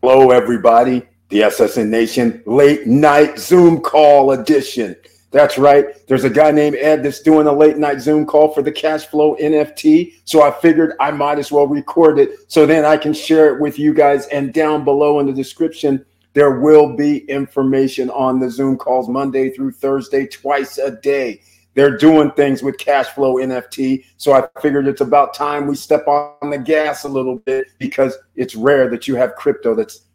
Hello, everybody. The SSN Nation late night Zoom call edition. That's right. There's a guy named Ed that's doing a late night Zoom call for the cash flow NFT. So I figured I might as well record it so then I can share it with you guys. And down below in the description, there will be information on the Zoom calls Monday through Thursday, twice a day. They're doing things with cash flow NFT. So I figured it's about time we step on the gas a little bit because it's rare that you have crypto that's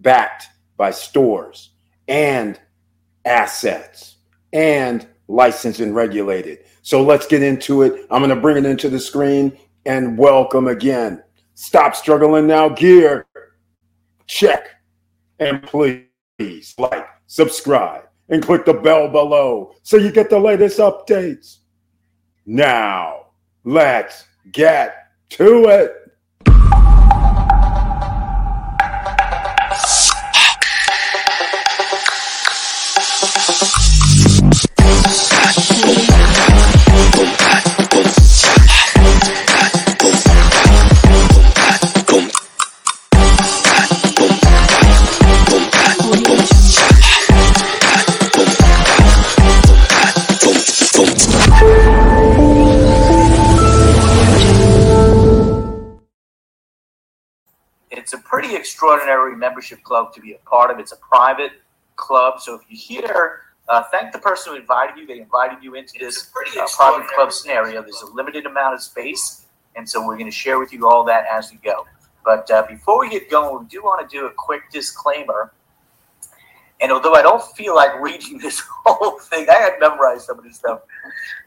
backed by stores and assets and licensed and regulated. So let's get into it. I'm going to bring it into the screen and welcome again. Stop struggling now, gear. Check. And please like, subscribe, and click the bell below so you get the latest updates. Now, let's get to it. Extraordinary membership club to be a part of. It's a private club. So if you hear, uh, thank the person who invited you. They invited you into this uh, private club scenario. There's a limited amount of space. And so we're going to share with you all that as we go. But uh, before we get going, we do want to do a quick disclaimer. And although I don't feel like reading this whole thing, I had memorized some of this stuff,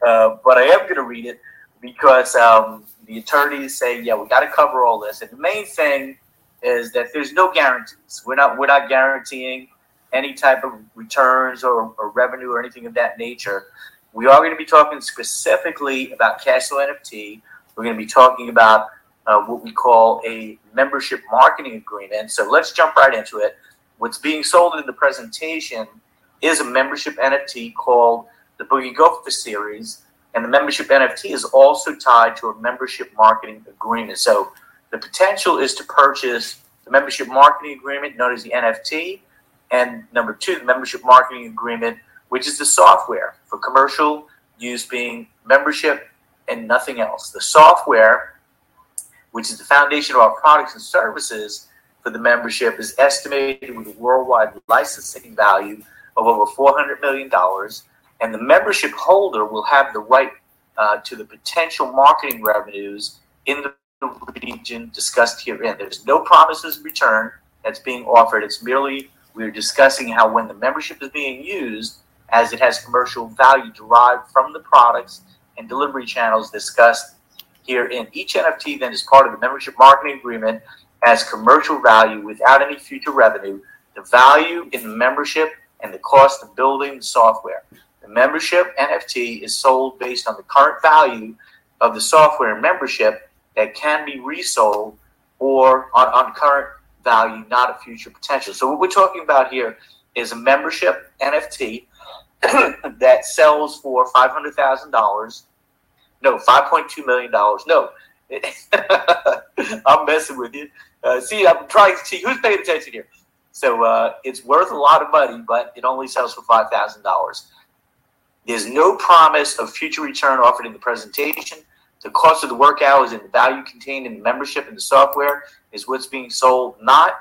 uh, but I am going to read it because um, the attorneys say, yeah, we got to cover all this. And the main thing is that there's no guarantees. We're not we're not guaranteeing any type of returns or, or revenue or anything of that nature. We are going to be talking specifically about Cashflow NFT. We're going to be talking about uh, what we call a membership marketing agreement. So let's jump right into it. What's being sold in the presentation is a membership NFT called the Boogie Gopher series. And the membership NFT is also tied to a membership marketing agreement. So the potential is to purchase the membership marketing agreement known as the NFT, and number two, the membership marketing agreement, which is the software for commercial use being membership and nothing else. The software, which is the foundation of our products and services for the membership, is estimated with a worldwide licensing value of over $400 million. And the membership holder will have the right uh, to the potential marketing revenues in the region discussed herein. There's no promises of return that's being offered. It's merely we're discussing how when the membership is being used, as it has commercial value derived from the products and delivery channels discussed herein. Each NFT then is part of the membership marketing agreement as commercial value without any future revenue, the value in the membership and the cost of building the software. The membership NFT is sold based on the current value of the software and membership that can be resold or on, on current value, not a future potential. So what we're talking about here is a membership NFT that sells for five hundred thousand dollars. No, five point two million dollars. No, I'm messing with you. Uh, see, I'm trying to see who's paying attention here. So uh, it's worth a lot of money, but it only sells for five thousand dollars. There's no promise of future return offered in the presentation. The cost of the work hours and the value contained in the membership and the software is what's being sold, not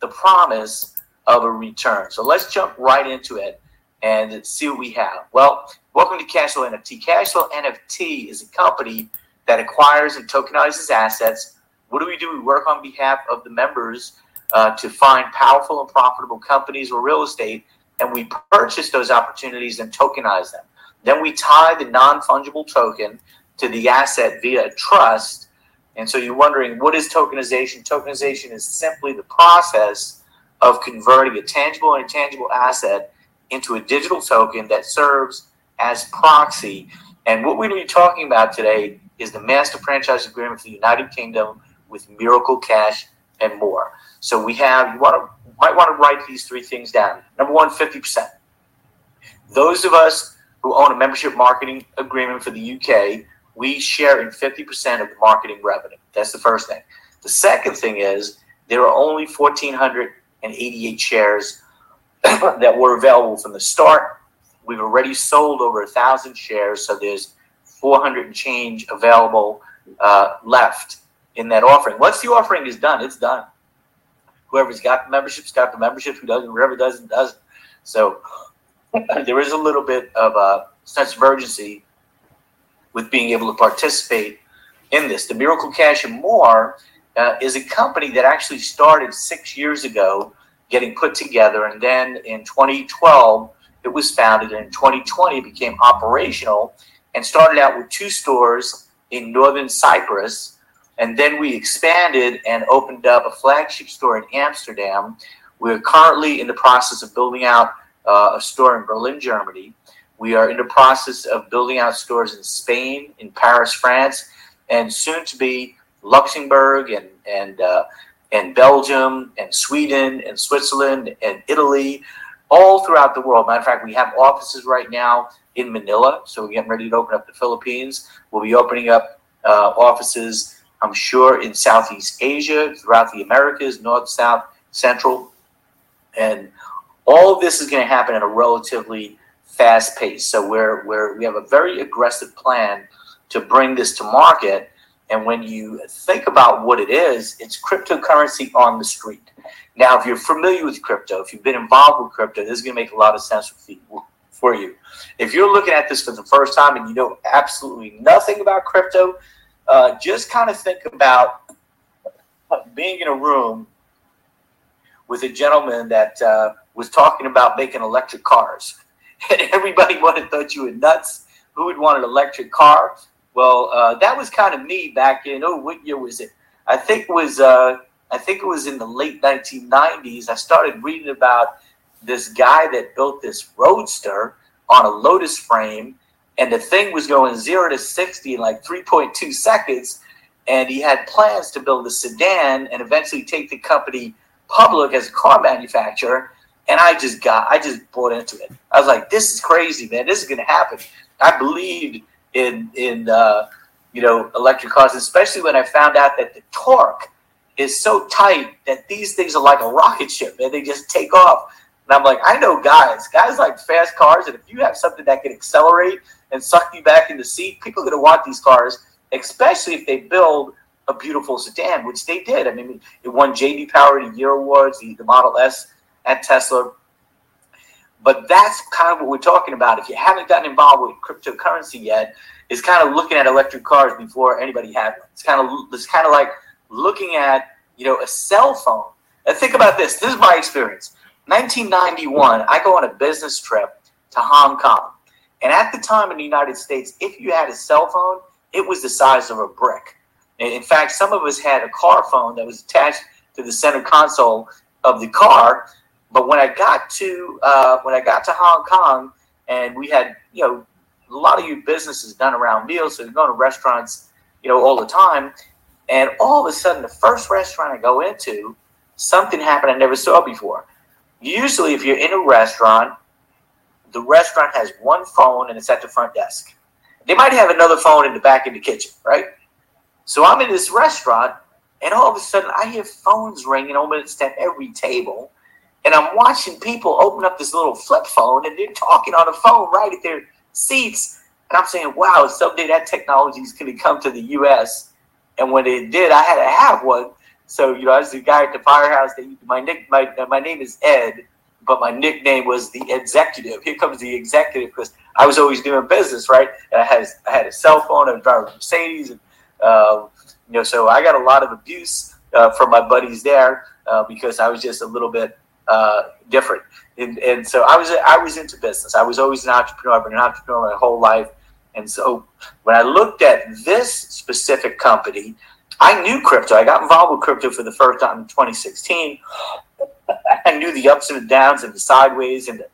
the promise of a return. So let's jump right into it and see what we have. Well, welcome to Cashflow NFT. Cashflow NFT is a company that acquires and tokenizes assets. What do we do? We work on behalf of the members uh, to find powerful and profitable companies or real estate, and we purchase those opportunities and tokenize them. Then we tie the non fungible token to the asset via a trust. And so you're wondering, what is tokenization? Tokenization is simply the process of converting a tangible and intangible asset into a digital token that serves as proxy. And what we're going to be talking about today is the master franchise agreement for the United Kingdom with Miracle Cash and more. So we have you want to might want to write these three things down. Number one, 50%. Those of us who own a membership marketing agreement for the UK we share in 50% of the marketing revenue. That's the first thing. The second thing is there are only 1,488 shares that were available from the start. We've already sold over a thousand shares, so there's 400 and change available uh, left in that offering. Once the offering is done, it's done. Whoever's got the membership's got the membership. Who doesn't, whoever doesn't, doesn't. So there is a little bit of a sense of urgency with being able to participate in this. The Miracle Cash and More uh, is a company that actually started six years ago, getting put together, and then in 2012 it was founded, and in 2020 it became operational, and started out with two stores in northern Cyprus, and then we expanded and opened up a flagship store in Amsterdam. We're currently in the process of building out uh, a store in Berlin, Germany. We are in the process of building out stores in Spain, in Paris, France, and soon to be Luxembourg and and uh, and Belgium and Sweden and Switzerland and Italy, all throughout the world. Matter of fact, we have offices right now in Manila, so we're getting ready to open up the Philippines. We'll be opening up uh, offices, I'm sure, in Southeast Asia, throughout the Americas, North, South, Central, and all of this is going to happen in a relatively fast pace. So we're, we're we have a very aggressive plan to bring this to market. And when you think about what it is, it's cryptocurrency on the street. Now, if you're familiar with crypto, if you've been involved with crypto, this is going to make a lot of sense for you. If you're looking at this for the first time and you know absolutely nothing about crypto, uh, just kind of think about being in a room with a gentleman that uh, was talking about making electric cars. Everybody wanted thought you were nuts. Who would want an electric car? Well, uh, that was kind of me back in oh, what year was it? I think it was uh, I think it was in the late 1990s. I started reading about this guy that built this roadster on a Lotus frame, and the thing was going zero to 60 in like 3.2 seconds. And he had plans to build a sedan and eventually take the company public as a car manufacturer. And I just got, I just bought into it. I was like, this is crazy, man. This is going to happen. I believed in in uh, you know electric cars, especially when I found out that the torque is so tight that these things are like a rocket ship, and they just take off. And I'm like, I know guys, guys like fast cars, and if you have something that can accelerate and suck you back in the seat, people are going to want these cars, especially if they build a beautiful sedan, which they did. I mean, it won JD Power Year awards, the, the Model S at Tesla but that's kind of what we're talking about. If you haven't gotten involved with cryptocurrency yet, it's kind of looking at electric cars before anybody had. It's kind of it's kind of like looking at you know a cell phone. And think about this. This is my experience. 1991, I go on a business trip to Hong Kong, and at the time in the United States, if you had a cell phone, it was the size of a brick. In fact, some of us had a car phone that was attached to the center console of the car but when I got to uh, when I got to Hong Kong, and we had you know a lot of your business is done around meals, so you're going to restaurants, you know, all the time. And all of a sudden, the first restaurant I go into, something happened I never saw before. Usually, if you're in a restaurant, the restaurant has one phone and it's at the front desk. They might have another phone in the back of the kitchen, right? So I'm in this restaurant, and all of a sudden, I hear phones ringing almost at every table and I'm watching people open up this little flip phone and they're talking on the phone right at their seats. And I'm saying, wow, someday that technology is going to come to the U.S. And when it did, I had to have one. So, you know, I was the guy at the firehouse. That, my, nick, my, my name is Ed, but my nickname was the executive. Here comes the executive because I was always doing business, right? And I had, I had a cell phone. I was driving a Mercedes. And, uh, you know, so I got a lot of abuse uh, from my buddies there uh, because I was just a little bit uh, different. And, and so I was I was into business. I was always an entrepreneur. I've been an entrepreneur my whole life. And so when I looked at this specific company, I knew crypto. I got involved with crypto for the first time in 2016. I knew the ups and the downs and the sideways and the,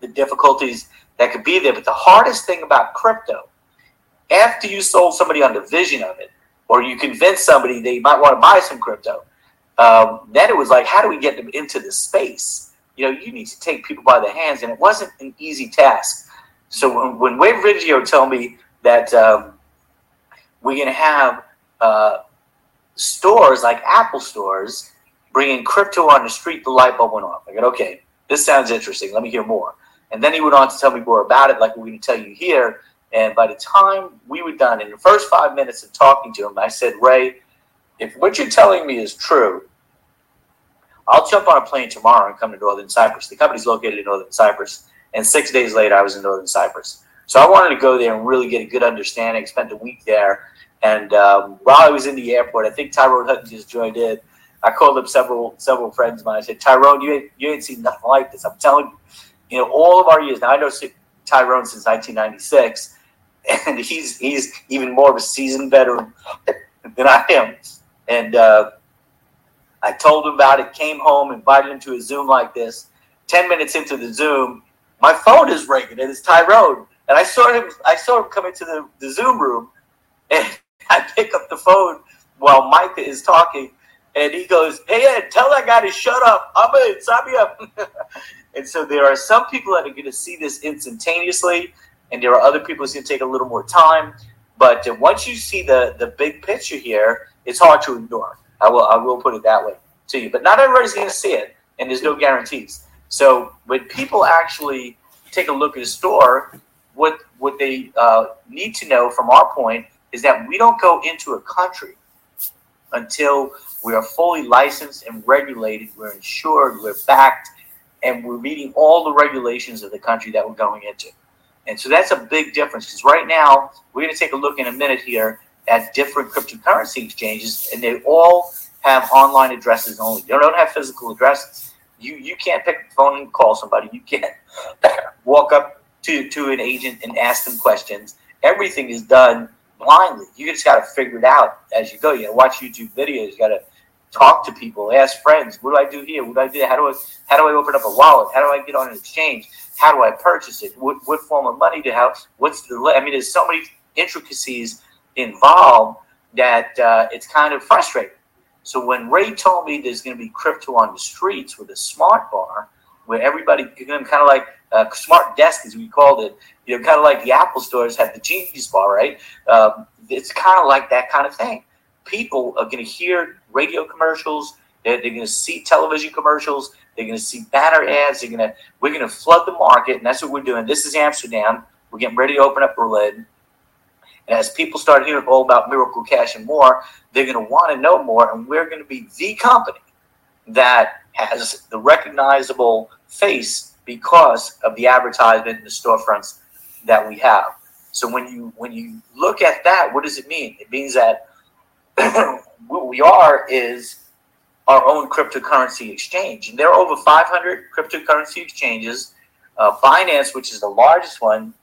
the difficulties that could be there. But the hardest thing about crypto, after you sold somebody on the vision of it, or you convinced somebody they might want to buy some crypto, um, then it was like, how do we get them into the space? You know, you need to take people by the hands, and it wasn't an easy task. So when, when Wave Video told me that um, we're going to have uh, stores like Apple stores bringing crypto on the street, the light bulb went off. I go, okay, this sounds interesting. Let me hear more. And then he went on to tell me more about it, like we're going to tell you here. And by the time we were done, in the first five minutes of talking to him, I said, Ray, if what you're telling me is true, I'll jump on a plane tomorrow and come to Northern Cyprus. The company's located in Northern Cyprus. And six days later, I was in Northern Cyprus. So I wanted to go there and really get a good understanding. Spent a week there. And um, while I was in the airport, I think Tyrone Hutton just joined in. I called up several several friends of mine. I said, Tyrone, you ain't, you ain't seen nothing like this. I'm telling you, you know, all of our years. Now I know Tyrone since 1996, and he's he's even more of a seasoned veteran than I am. And uh, I told him about it. Came home, invited him to a Zoom like this. Ten minutes into the Zoom, my phone is ringing, and it's Tyrone. And I saw him. I saw him come into the, the Zoom room, and I pick up the phone while Micah is talking, and he goes, "Hey Ed, tell that guy to shut up. I'm in. Sign me up." and so there are some people that are going to see this instantaneously, and there are other people who's going to take a little more time. But once you see the the big picture here, it's hard to ignore. I will I will put it that way to you. But not everybody's going to see it, and there's no guarantees. So when people actually take a look at a store, what what they uh, need to know from our point is that we don't go into a country until we are fully licensed and regulated. We're insured. We're backed, and we're meeting all the regulations of the country that we're going into. And so that's a big difference because right now we're going to take a look in a minute here at different cryptocurrency exchanges, and they all have online addresses only. They don't have physical addresses. You you can't pick the phone and call somebody. You can't walk up to, to an agent and ask them questions. Everything is done blindly. You just got to figure it out as you go. You got to watch YouTube videos. You got to talk to people, ask friends. What do I do here? What do I do? How do I how do I open up a wallet? How do I get on an exchange? How do I purchase it? What, what form of money to have? What's the? I mean, there's so many intricacies involved that uh, it's kind of frustrating. So when Ray told me there's going to be crypto on the streets with a smart bar, where everybody kind of like uh, smart desk, as we called it, you know, kind of like the Apple stores have the Genius Bar, right? Um, it's kind of like that kind of thing. People are going to hear radio commercials. They're, they're going to see television commercials. They're going to see banner ads. They're going to we're going to flood the market, and that's what we're doing. This is Amsterdam. We're getting ready to open up Berlin. And as people start hearing all about Miracle Cash and more, they're going to want to know more, and we're going to be the company that has the recognizable face because of the advertisement and the storefronts that we have. So when you when you look at that, what does it mean? It means that what we are is our own cryptocurrency exchange, and there are over 500 cryptocurrency exchanges. Uh, Binance, which is the largest one,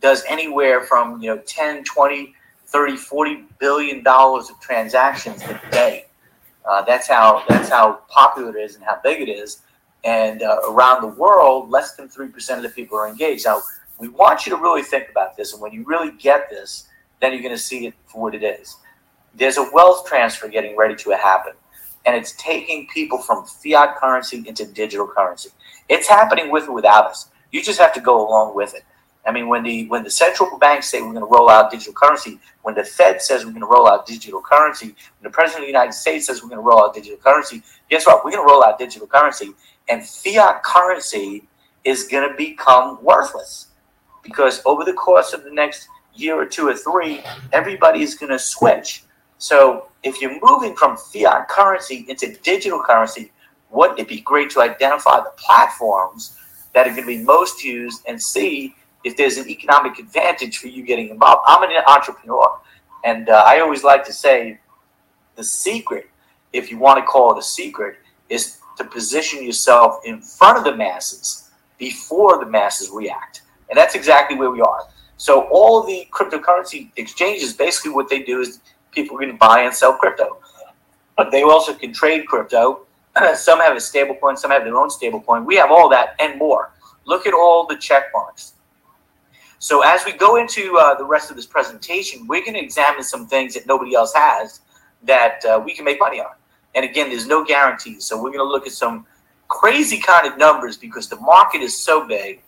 does anywhere from you know 10, 20, 30, 40 billion dollars of transactions a day. Uh, that's how that's how popular it is and how big it is. And uh, around the world, less than 3% of the people are engaged. Now, we want you to really think about this. And when you really get this, then you're going to see it for what it is. There's a wealth transfer getting ready to happen. And it's taking people from fiat currency into digital currency. It's happening with or without us. You just have to go along with it. I mean, when the when the central banks say we're going to roll out digital currency, when the Fed says we're going to roll out digital currency, when the President of the United States says we're going to roll out digital currency, guess what? We're going to roll out digital currency and fiat currency is going to become worthless because over the course of the next year or two or three, everybody is going to switch. So if you're moving from fiat currency into digital currency, wouldn't it be great to identify the platforms that are going to be most used and see if there's an economic advantage for you getting involved? I'm an entrepreneur, and uh, I always like to say the secret, if you want to call it a secret, is to position yourself in front of the masses before the masses react. And that's exactly where we are. So all the cryptocurrency exchanges, basically what they do is people can buy and sell crypto. But they also can trade crypto. some have a stable coin, some have their own stable coin. We have all that and more. Look at all the check marks. So as we go into uh, the rest of this presentation, we're going to examine some things that nobody else has that uh, we can make money on. And again, there's no guarantees. So we're going to look at some crazy kind of numbers because the market is so big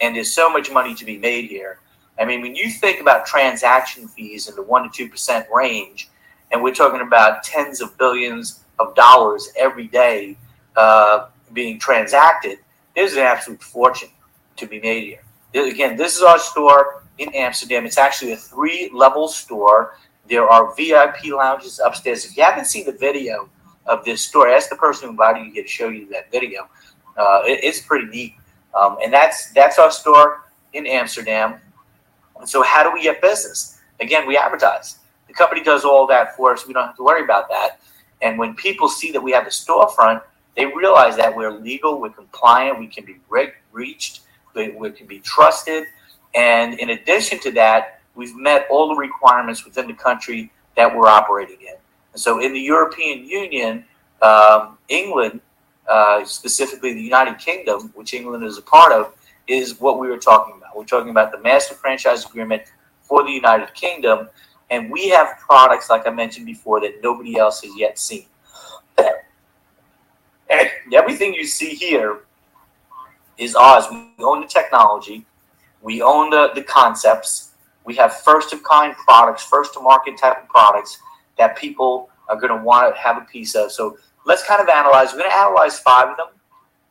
and there's so much money to be made here. I mean, when you think about transaction fees in the 1% to 2% range, and we're talking about tens of billions of dollars every day uh, being transacted. There's an absolute fortune to be made here. Again, this is our store in Amsterdam. It's actually a three level store. There are VIP lounges upstairs. If you haven't seen the video of this store, ask the person who invited you to show you that video. Uh, it, it's pretty neat. Um, and that's that's our store in Amsterdam. And so, how do we get business? Again, we advertise. The company does all that for us. We don't have to worry about that. And when people see that we have a storefront, they realize that we're legal, we're compliant, we can be re- reached, we, can be trusted. And in addition to that, we've met all the requirements within the country that we're operating in. And so in the European Union, um, England, uh, specifically the United Kingdom, which England is a part of, is what we were talking about. We're talking about the master franchise agreement for the United Kingdom. And we have products, like I mentioned before, that nobody else has yet seen. Everything you see here is ours. We own the technology, we own the, the concepts, we have first of kind products, first to market type of products that people are going to want to have a piece of. So let's kind of analyze. We're going to analyze five of them.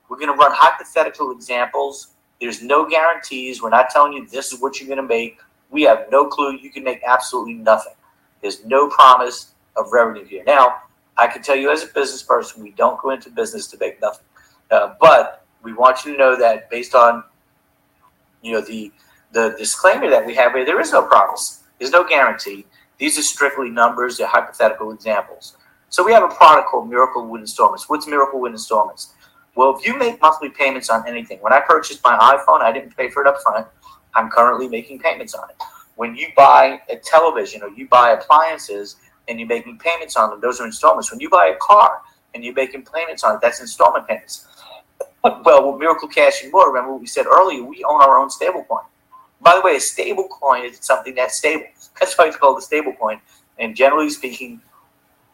We're going to run hypothetical examples. There's no guarantees. We're not telling you this is what you're going to make. We have no clue. You can make absolutely nothing. There's no promise of revenue here. Now, I can tell you as a business person, we don't go into business to make nothing. Uh, but we want you to know that based on you know the the disclaimer that we have here, there is no promise. There's no guarantee. These are strictly numbers. They're hypothetical examples. So we have a product called Miracle Wood Installments. What's Miracle Wood Installments? Well, if you make monthly payments on anything, when I purchased my iPhone, I didn't pay for it up front. I'm currently making payments on it. When you buy a television or you buy appliances, and you're making payments on them, those are installments. When you buy a car and you're making payments on it, that's installment payments. Well, with Miracle Cash and more, remember what we said earlier, we own our own stable coin. By the way, a stable coin is something that's stable. That's why it's called a stable coin. And generally speaking,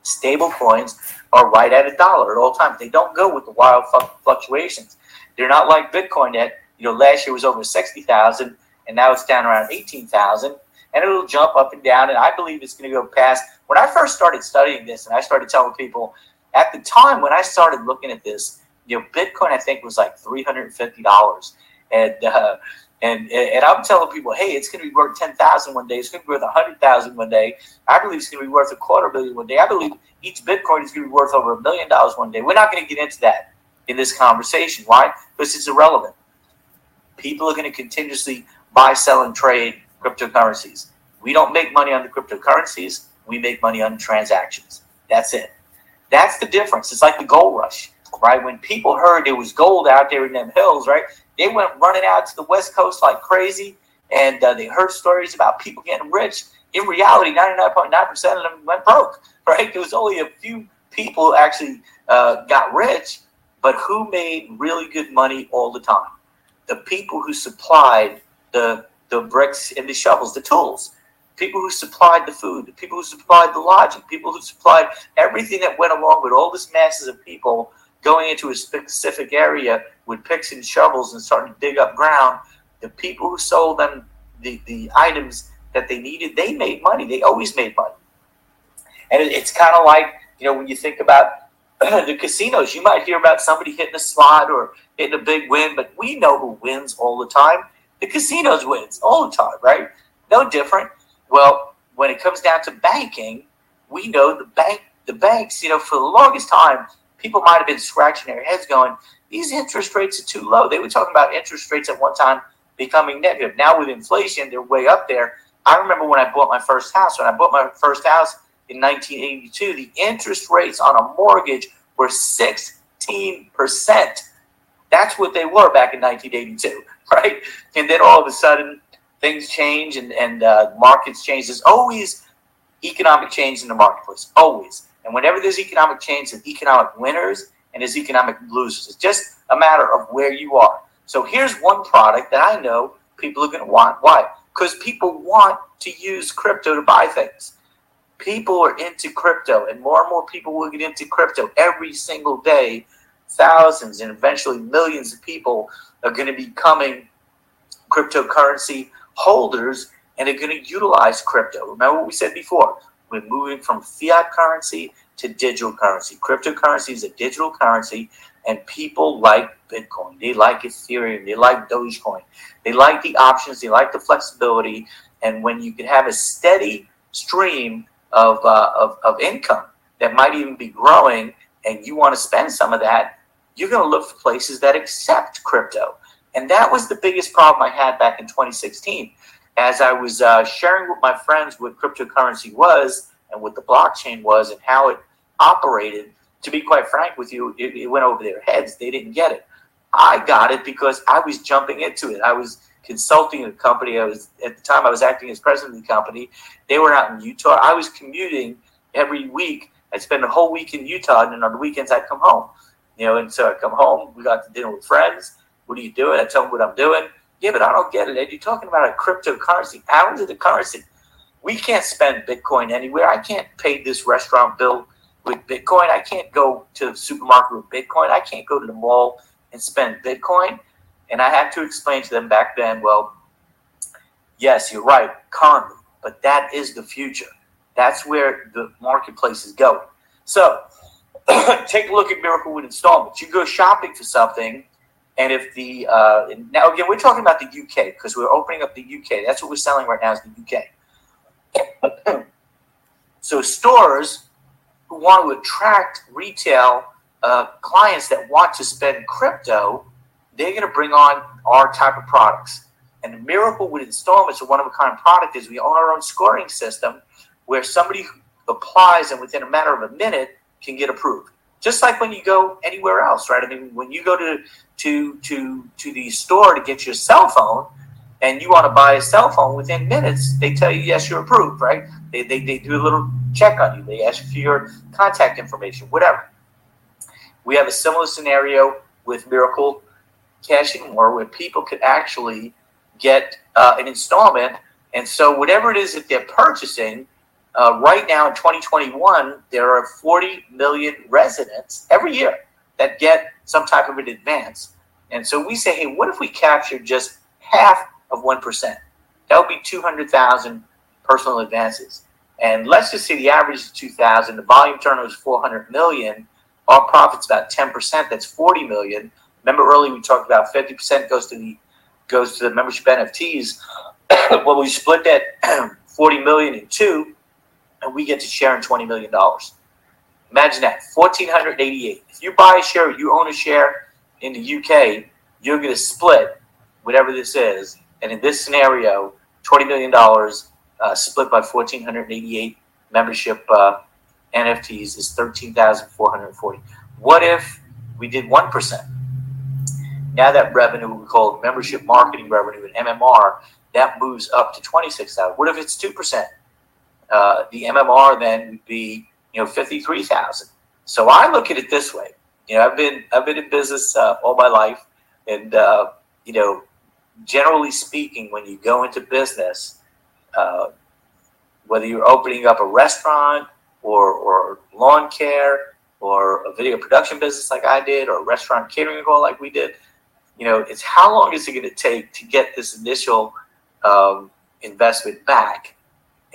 stable coins are right at a dollar at all times. They don't go with the wild fluctuations. They're not like Bitcoin that, you know, last year was over 60,000 and now it's down around 18,000 and it'll jump up and down. And I believe it's going to go past. When I first started studying this, and I started telling people at the time when I started looking at this, you know, Bitcoin I think was like three hundred and fifty dollars, and uh, and and I'm telling people, hey, it's going to be worth ten thousand one day. It's going to be worth a hundred thousand one day. I believe it's going to be worth a quarter billion one day. I believe each Bitcoin is going to be worth over a million dollars one day. We're not going to get into that in this conversation. Why? Because it's irrelevant. People are going to continuously buy, sell, and trade cryptocurrencies. We don't make money on the cryptocurrencies. We make money on transactions. That's it. That's the difference. It's like the gold rush, right? When people heard there was gold out there in them hills, right? They went running out to the West Coast like crazy, and uh, they heard stories about people getting rich. In reality, 99.9% of them went broke, right? There was only a few people actually uh, got rich, but who made really good money all the time? The people who supplied the the bricks and the shovels, the tools. People who supplied the food, the people who supplied the lodging, people who supplied everything that went along with all this masses of people going into a specific area with picks and shovels and starting to dig up ground. The people who sold them the, the items that they needed, they made money. They always made money. And it, it's kind of like, you know, when you think about the casinos, you might hear about somebody hitting a slot or hitting a big win, but we know who wins all the time the casinos wins all the time, right? No different. Well, when it comes down to banking, we know the bank, the banks, you know, for the longest time, people might have been scratching their heads going, these interest rates are too low. They were talking about interest rates at one time becoming negative. Now with inflation, they're way up there. I remember when I bought my first house. When I bought my first house in 1982, the interest rates on a mortgage were 16%. That's what they were back in 1982. right? And then all of a sudden, things change and, and uh, markets change. There's always economic change in the marketplace, always. And whenever there's economic change, there's economic winners and there's economic losers. It's just a matter of where you are. So here's one product that I know people are going to want. Why? Because people want to use crypto to buy things. People are into crypto, and more and more people will get into crypto every single day. Thousands and eventually millions of people are going to be becoming cryptocurrency holders and are going to utilize crypto. Remember what we said before? We're moving from fiat currency to digital currency. Cryptocurrency is a digital currency, and people like Bitcoin. They like Ethereum. They like Dogecoin. They like the options. They like the flexibility. And when you can have a steady stream of, uh, of, of income that might even be growing, and you want to spend some of that, you're going to look for places that accept crypto. And that was the biggest problem I had back in 2016. As I was uh, sharing with my friends what cryptocurrency was and what the blockchain was and how it operated, to be quite frank with you, it, it, went over their heads. They didn't get it. I got it because I was jumping into it. I was consulting a company. I was at the time I was acting as president of the company. They were out in Utah. I was commuting every week. I'd spend a whole week in Utah, and then on the weekends I'd come home. You know, and so I come home. We got to dinner with friends. What are you doing? I tell them what I'm doing. Yeah, but I don't get it. Ed. You're talking about a cryptocurrency. How is it a currency? We can't spend Bitcoin anywhere. I can't pay this restaurant bill with Bitcoin. I can't go to the supermarket with Bitcoin. I can't go to the mall and spend Bitcoin. And I had to explain to them back then, well, yes, you're right, currently, but that is the future. That's where the marketplace is going. So take a look at Miracle with installments. You go shopping for something, and if the uh, now again we're talking about the UK because we're opening up the UK. That's what we're selling right now is the UK. so stores who want to attract retail uh, clients that want to spend crypto, they're going to bring on our type of products. And the miracle with installments, a one of a kind product, is we own our own scoring system where somebody applies and within a matter of a minute can get approved. Just like when you go anywhere else, right? I mean, when you go to to to to the store to get your cell phone, and you want to buy a cell phone within minutes, they tell you yes, you're approved, right? They, they, they do a little check on you. They ask for your contact information, whatever. We have a similar scenario with Miracle Cash and More, where people could actually get uh, an installment, and so whatever it is that they're purchasing, uh, right now in 2021, there are 40 million residents every year that get some type of an advance. And so we say, hey, what if we captured just half of 1%? That would be 200,000 personal advances. And let's just say the average is 2,000, the volume turnover is 400 million. Our profit's about 10%, that's 40 million. Remember earlier we talked about 50% goes to the goes to the membership NFTs. well, we split that 40 million in two, and we get to share in $20 million. Imagine that, 1488. If you buy a share, you own a share in the UK, you're going to split whatever this is. And in this scenario, $20 million uh, split by 1,488 membership uh, NFTs is 13,440. What if we did 1%? Now that revenue we call membership marketing revenue and MMR, that moves up to 26,000. What if it's 2%? Uh, the MMR then would be you know 53,000. So I look at it this way. You know, I've been I've been in business uh, all my life, and uh, you know, generally speaking, when you go into business, uh, whether you're opening up a restaurant or or lawn care or a video production business like I did, or a restaurant catering hall like we did, you know, it's how long is it going to take to get this initial um, investment back?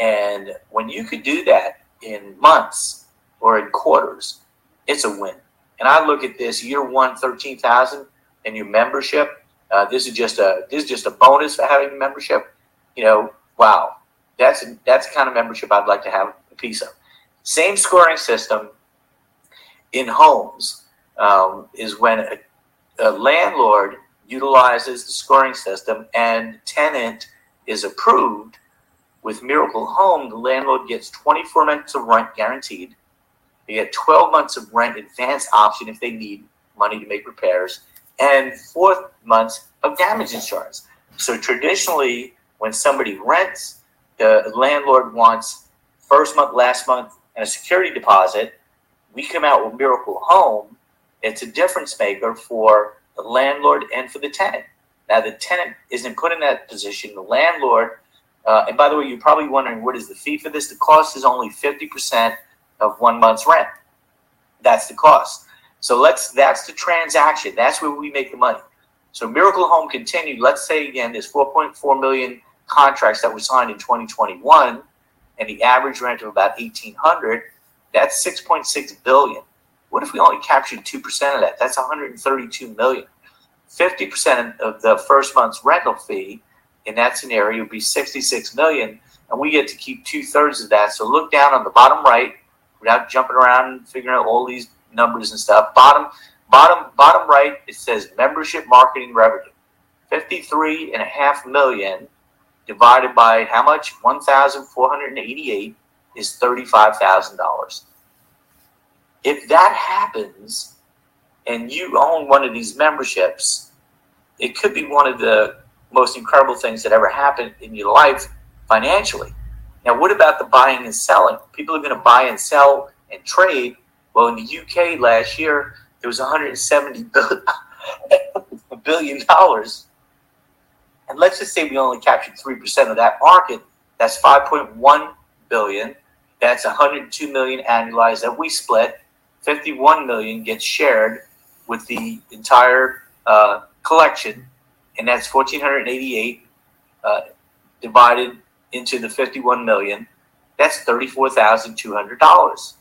And when you could do that in months or in quarters, it's a win. And I look at this year one, 13,000 and your membership. Uh, this is just a this is just a bonus for having membership. You know, wow, that's that's the kind of membership I'd like to have a piece of. Same scoring system in homes um, is when a, a landlord utilizes the scoring system and tenant is approved with Miracle Home, the landlord gets 24 months of rent guaranteed. They get 12 months of rent advance option if they need money to make repairs, and four months of damage insurance. So traditionally, when somebody rents, the landlord wants first month, last month, and a security deposit. We come out with Miracle Home. It's a difference maker for the landlord and for the tenant. Now, the tenant isn't put in that position. The landlord uh, and by the way, you're probably wondering what is the fee for this? The cost is only 50% of one month's rent. That's the cost. So let's that's the transaction. That's where we make the money. So Miracle Home continued. Let's say again, there's 4.4 million contracts that were signed in 2021, and the average rent of about 1,800. That's 6.6 billion. What if we only captured 2% of that? That's 132 million. 50% of the first month's rental fee in that scenario would be 66 million, and we get to keep two thirds of that. So look down on the bottom right without jumping around and figuring out all these numbers and stuff. Bottom, bottom, bottom right, it says membership marketing revenue. 53 and a half million divided by how much? 1,488 is $35,000. If that happens and you own one of these memberships, it could be one of the most incredible things that ever happened in your life financially. Now, what about the buying and selling? People are going to buy and sell and trade. Well, in the UK last year, there was 170 billion, billion dollars. And let's just say we only captured 3% of that market. That's 5.1 billion. That's 102 million annualized that we split. 51 million gets shared with the entire uh, collection, and that's 1,488 uh, divided into the 51 million. That's $34,200.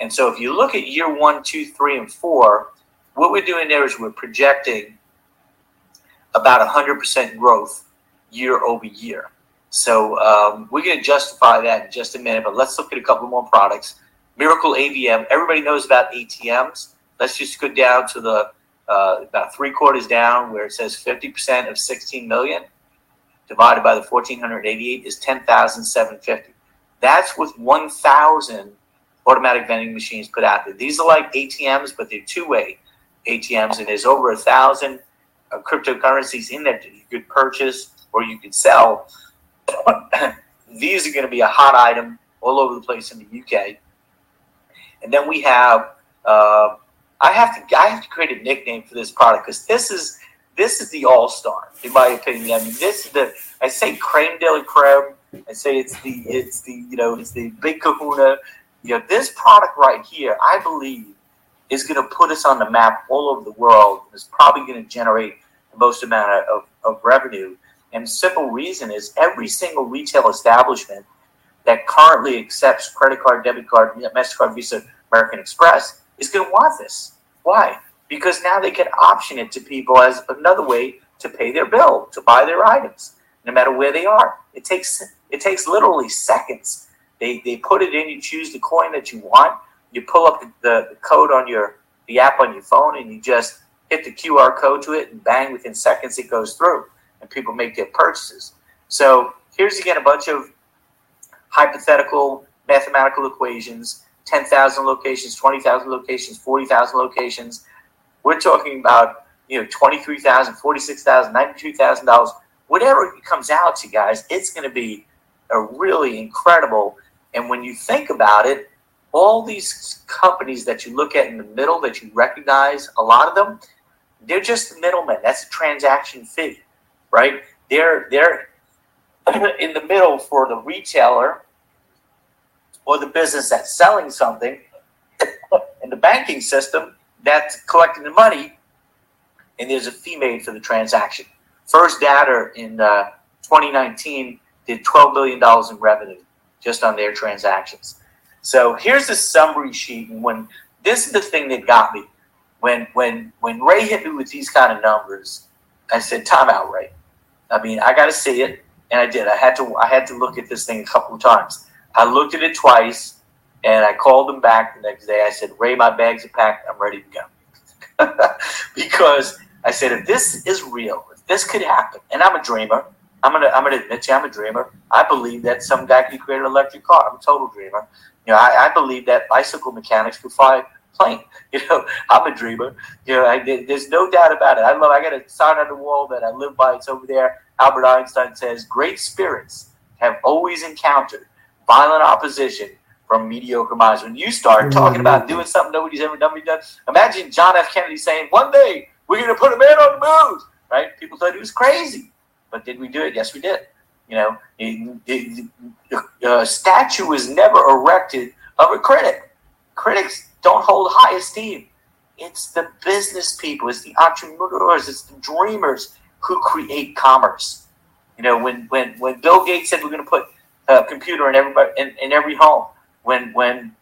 And so if you look at year one, two, three, and four, what we're doing there is we're projecting about 100% growth year over year. So um, we're going to justify that in just a minute, but let's look at a couple more products. Miracle AVM. Everybody knows about ATMs. Let's just go down to the uh, about three quarters down where it says 50% of 16 million divided by the 1488 is 10,750. That's with 1,000 automatic vending machines put out there. These are like ATMs, but they're two-way ATMs, and there's over a thousand uh, cryptocurrencies in there that you could purchase or you could sell. These are going to be a hot item all over the place in the UK. And then we have, uh, I have to, I have to create a nickname for this product because this is this is the all star in my opinion. I mean, this is the I say creme de la creme. I say it's the it's the you know it's the big Kahuna. You know, this product right here, I believe, is going to put us on the map all over the world. It's probably going to generate the most amount of, of revenue. And the simple reason is every single retail establishment that currently accepts credit card, debit card, MasterCard, Visa, American Express is going to want this. Why? Because now they can option it to people as another way to pay their bill, to buy their items, no matter where they are. It takes it takes literally seconds. They, they put it in, you choose the coin that you want, you pull up the, the, the code on your the app on your phone, and you just hit the QR code to it, and bang, within seconds it goes through, and people make their purchases. So here's again a bunch of hypothetical mathematical equations 10,000 locations, 20,000 locations, 40,000 locations. We're talking about, you know, 23,000, 46,000, 92,000 dollars, whatever it comes out to, guys. It's going to be a really incredible. And when you think about it, all these companies that you look at in the middle that you recognize, a lot of them, they're just the middlemen. That's a transaction fee, right? They're they're in the middle for the retailer or the business that's selling something in the banking system that's collecting the money, and there's a fee made for the transaction. First Data in uh, 2019 did $12 billion in revenue just on their transactions. So here's the summary sheet. And when this is the thing that got me, when when when Ray hit me with these kind of numbers, I said, "Time out, Ray." I mean, I got to see it, and I did. I had to. I had to look at this thing a couple of times. I looked at it twice, and I called him back the next day. I said, Ray, my bags are packed. I'm ready to go. because I said, if this is real, if this could happen, and I'm a dreamer, I'm gonna I'm gonna admit you, I'm a dreamer. I believe that some guy can create an electric car. I'm a total dreamer. You know, I, I believe that bicycle mechanics could fly plane. You know, I'm a dreamer. You know, I, there's no doubt about it. I love. I got a sign on the wall that I live by. It's over there. Albert Einstein says, "Great spirits have always encountered violent opposition from mediocre minds. When you start talking about doing something nobody's ever done, done imagine John F. Kennedy saying, "One day we're going to put a man on the moon." Right? People thought he was crazy, but did we do it? Yes, we did. You know, a uh, statue was never erected of a critic. Critics don't hold high esteem. It's the business people, it's the entrepreneurs, it's the dreamers who create commerce. You know, when when when Bill Gates said we're going to put a computer in everybody in, in every home. When when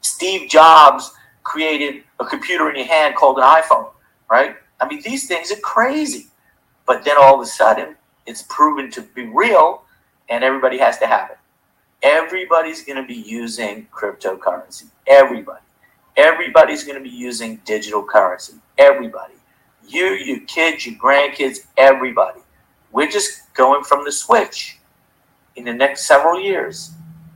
Steve Jobs created a computer in your hand called an iPhone, right? I mean, these things are crazy. But then all of a sudden, it's proven to be real, and everybody has to have it. Everybody's going to be using cryptocurrency. Everybody. Everybody's going to be using digital currency. Everybody. You, your kids, your grandkids, everybody. We're just going from the switch in the next several years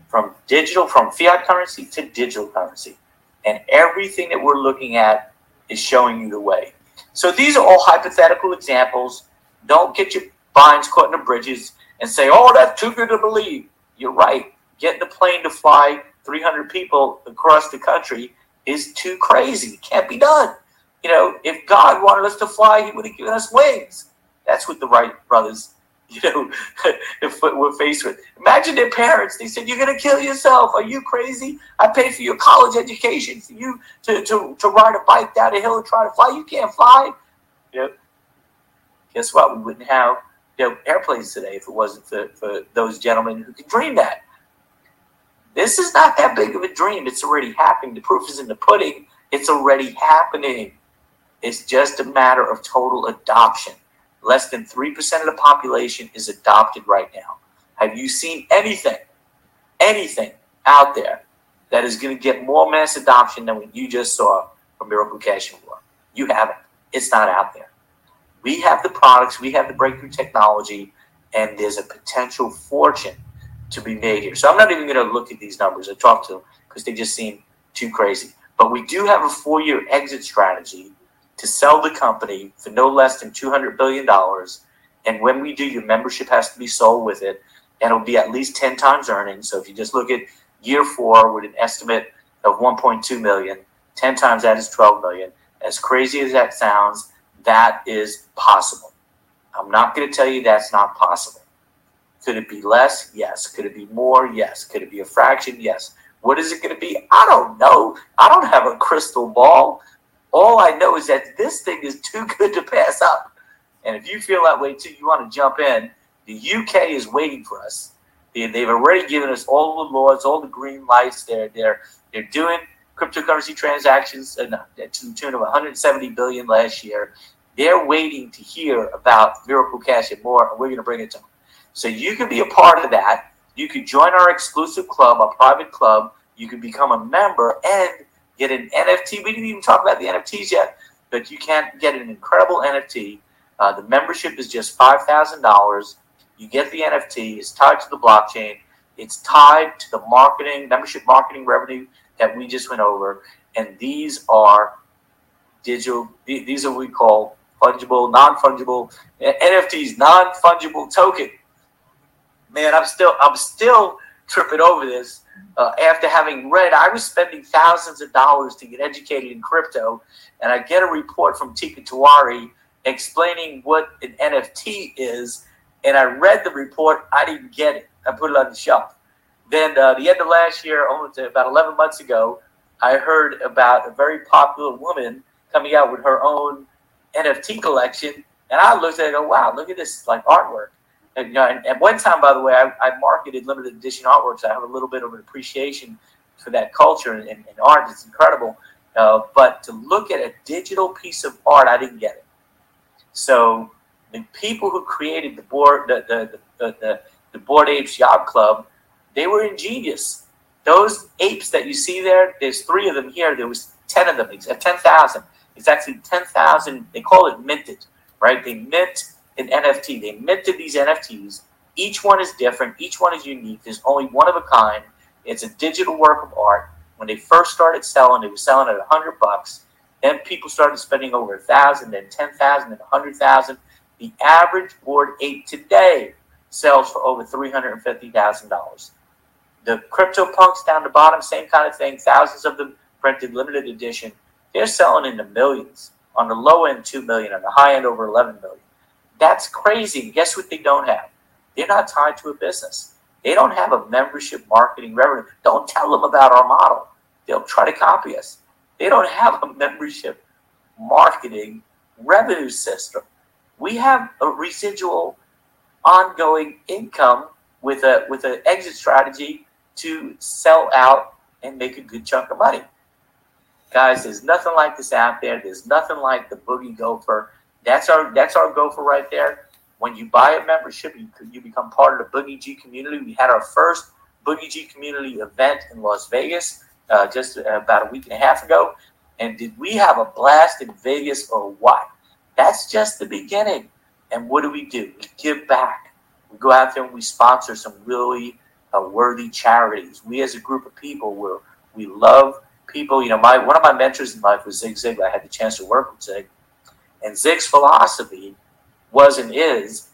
from digital, from fiat currency to digital currency. And everything that we're looking at is showing you the way. So these are all hypothetical examples. Don't get your binds caught in the bridges and say, oh, that's too good to believe. You're right. Getting a plane to fly 300 people across the country is too crazy. Can't be done. You know, if God wanted us to fly, He would have given us wings. That's what the Wright brothers, you know, if we're faced with. Imagine their parents. They said, "You're going to kill yourself. Are you crazy? I paid for your college education for you to, to, to ride a bike down a hill and try to fly. You can't fly." Yep. Guess what? We wouldn't have you know, airplanes today if it wasn't for, for those gentlemen who could dream that. This is not that big of a dream. It's already happening. The proof is in the pudding. It's already happening. It's just a matter of total adoption. Less than 3% of the population is adopted right now. Have you seen anything, anything out there that is going to get more mass adoption than what you just saw from Miracle Cash and More? You haven't. It's not out there. We have the products, we have the breakthrough technology, and there's a potential fortune to be made here. So I'm not even going to look at these numbers and talk to them because they just seem too crazy. But we do have a four year exit strategy to sell the company for no less than $200 billion. And when we do, your membership has to be sold with it, and it'll be at least 10 times earnings. So if you just look at year four with an estimate of 1.2 million, 10 times that is 12 million. As crazy as that sounds, that is possible. I'm not going to tell you that's not possible. Could it be less? Yes. Could it be more? Yes. Could it be a fraction? Yes. What is it going to be? I don't know. I don't have a crystal ball. All I know is that this thing is too good to pass up. And if you feel that way too, you want to jump in. The UK is waiting for us. They, have already given us all the laws, all the green lights. They're they're they're doing cryptocurrency transactions uh, to the tune of 170 billion last year. They're waiting to hear about Miracle Cash and more, and we're going to bring it to them. So you can be a part of that. You can join our exclusive club, our private club. You can become a member and get an NFT. We didn't even talk about the NFTs yet, but you can get an incredible NFT. Uh, the membership is just five thousand dollars. You get the NFT. It's tied to the blockchain. It's tied to the marketing membership marketing revenue that we just went over, and these are digital. These are what we call fungible, non-fungible NFTs, non-fungible token. Man, I'm still I'm still tripping over this uh, after having read. I was spending thousands of dollars to get educated in crypto, and I get a report from Teeka Tiwari explaining what an NFT is, and I read the report. I didn't get it. I put it on the shelf. Then uh, the end of last year, almost about 11 months ago, I heard about a very popular woman coming out with her own NFT collection, and I looked at it and go, wow, look at this like artwork. And, you know, and at one time, by the way, I, I marketed limited edition artworks. I have a little bit of an appreciation for that culture and, and, art. It's incredible. Uh, but to look at a digital piece of art, I didn't get it. So the people who created the Bored, the the the, the, the Bored Apes Yacht Club, they were ingenious. Those apes that you see there, there's three of them here. There was ten of them, ten thousand. It's actually 10,000. They call it minted, right? They mint an NFT. They minted these NFTs. Each one is different. Each one is unique. There's only one of a kind. It's a digital work of art. When they first started selling, they were selling at a hundred bucks. Then people started spending over a thousand, then ten thousand, then a hundred thousand. The average Bored Ape today sells for over three hundred and fifty thousand dollars. The crypto punks down the bottom, same kind of thing. Thousands of them printed, limited edition. They're selling in the millions. On the low end, two million. On the high end, over eleven million. That's crazy. Guess what they don't have? They're not tied to a business. They don't have a membership marketing revenue. Don't tell them about our model. They'll try to copy us. They don't have a membership marketing revenue system. We have a residual ongoing income with a with an exit strategy to sell out and make a good chunk of money. Guys, there's nothing like this out there. There's nothing like the Boogie Gopher. That's our that's our gopher right there. When you buy a membership, you you become part of the Boogie G community. We had our first Boogie G community event in Las Vegas uh, just about a week and a half ago. And did we have a blast in Vegas or what? That's just the beginning. And what do we do? We give back. We go out there and we sponsor some really uh, worthy charities. We, as a group of people, we we love people. You know, my one of my mentors in life was Zig Ziglar. I had the chance to work with Zig, and Zig's philosophy was and is: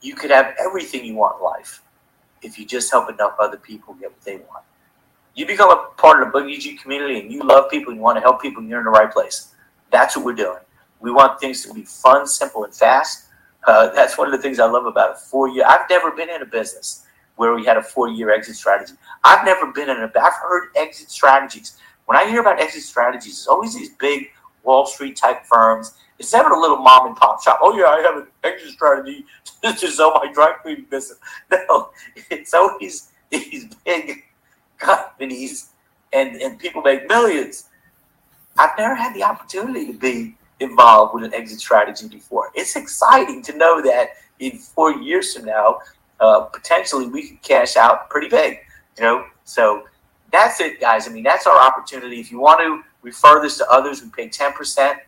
you could have everything you want in life if you just help enough other people get what they want. You become a part of the Boogie G community, and you love people, and you want to help people, and you're in the right place. That's what we're doing. We want things to be fun, simple, and fast. Uh, that's one of the things I love about a four year. I've never been in a business where we had a four year exit strategy. I've never been in a. I've heard exit strategies. When I hear about exit strategies, it's always these big Wall Street type firms. It's never a little mom and pop shop. Oh yeah, I have an exit strategy to sell my dry cleaning business. No, it's always these big companies and, and people make millions. I've never had the opportunity to be involved with an exit strategy before. It's exciting to know that in four years from now, uh, potentially we could cash out pretty big. You know, so that's it, guys. I mean, that's our opportunity. If you want to refer this to others, we pay ten percent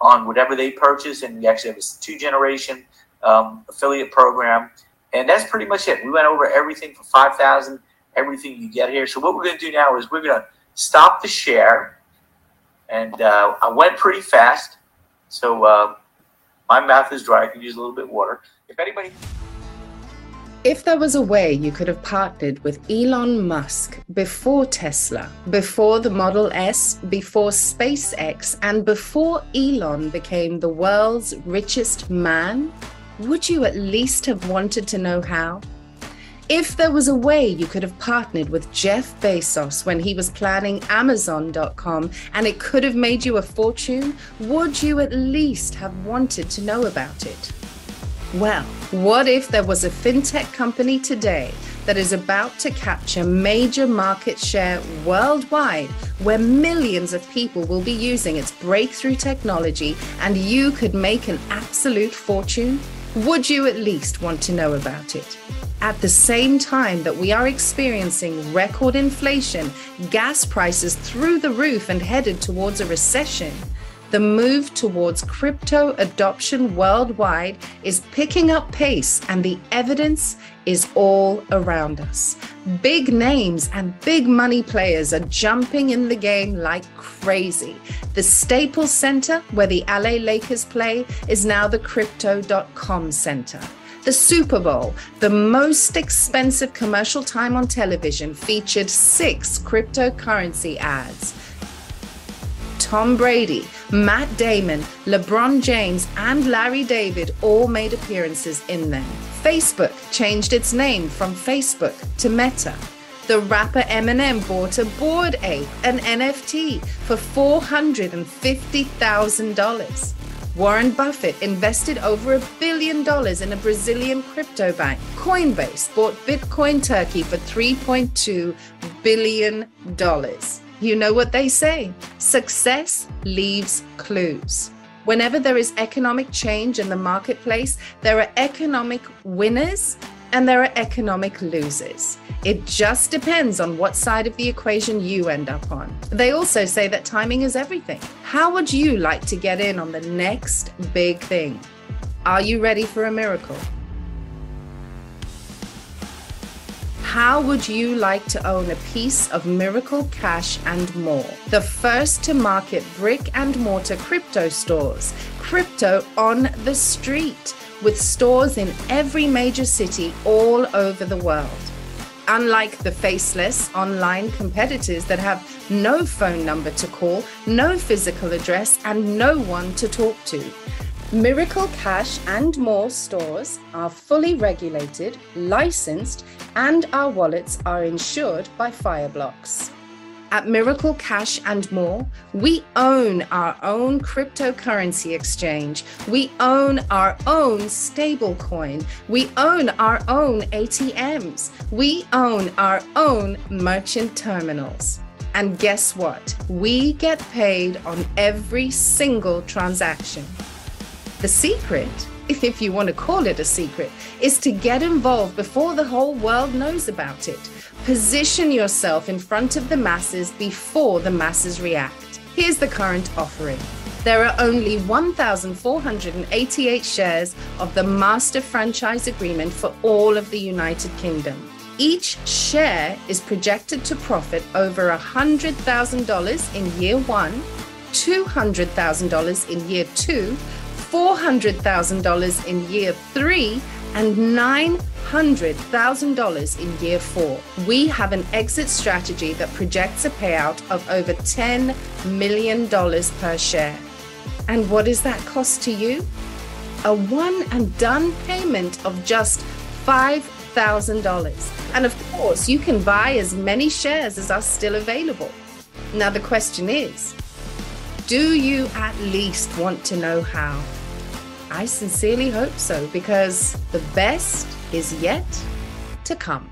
on whatever they purchase, and we actually have a two generation um, affiliate program, and that's pretty much it. We went over everything for five thousand, everything you get here. So what we're going to do now is we're going to stop the share, and uh, I went pretty fast. So uh, my mouth is dry. I can use a little bit of water. If anybody. If there was a way you could have partnered with Elon Musk before Tesla, before the Model S, before SpaceX, and before Elon became the world's richest man, would you at least have wanted to know how? If there was a way you could have partnered with Jeff Bezos when he was planning Amazon.com and it could have made you a fortune, would you at least have wanted to know about it? Well, what if there was a fintech company today that is about to capture major market share worldwide, where millions of people will be using its breakthrough technology and you could make an absolute fortune? Would you at least want to know about it? At the same time that we are experiencing record inflation, gas prices through the roof, and headed towards a recession, the move towards crypto adoption worldwide is picking up pace, and the evidence is all around us. Big names and big money players are jumping in the game like crazy. The Staples Center, where the LA Lakers play, is now the Crypto.com Center. The Super Bowl, the most expensive commercial time on television, featured six cryptocurrency ads. Tom Brady, Matt Damon, LeBron James, and Larry David all made appearances in them. Facebook changed its name from Facebook to Meta. The rapper Eminem bought a Bored Ape, an NFT, for $450,000. Warren Buffett invested over a billion dollars in a Brazilian crypto bank. Coinbase bought Bitcoin Turkey for $3.2 billion. You know what they say success leaves clues. Whenever there is economic change in the marketplace, there are economic winners and there are economic losers. It just depends on what side of the equation you end up on. They also say that timing is everything. How would you like to get in on the next big thing? Are you ready for a miracle? How would you like to own a piece of Miracle Cash and more? The first to market brick and mortar crypto stores, crypto on the street, with stores in every major city all over the world. Unlike the faceless online competitors that have no phone number to call, no physical address, and no one to talk to. Miracle Cash and more stores are fully regulated, licensed, and our wallets are insured by Fireblocks. At Miracle Cash and more, we own our own cryptocurrency exchange. We own our own stablecoin. We own our own ATMs. We own our own merchant terminals. And guess what? We get paid on every single transaction. The secret, if you want to call it a secret, is to get involved before the whole world knows about it. Position yourself in front of the masses before the masses react. Here's the current offering. There are only 1,488 shares of the Master Franchise Agreement for all of the United Kingdom. Each share is projected to profit over $100,000 in year one, $200,000 in year two, $400,000 in year three, and $900,000 in year four. We have an exit strategy that projects a payout of over $10 million per share. And what does that cost to you? A one and done payment of just $5,000. And of course, you can buy as many shares as are still available. Now, the question is do you at least want to know how? I sincerely hope so because the best is yet to come.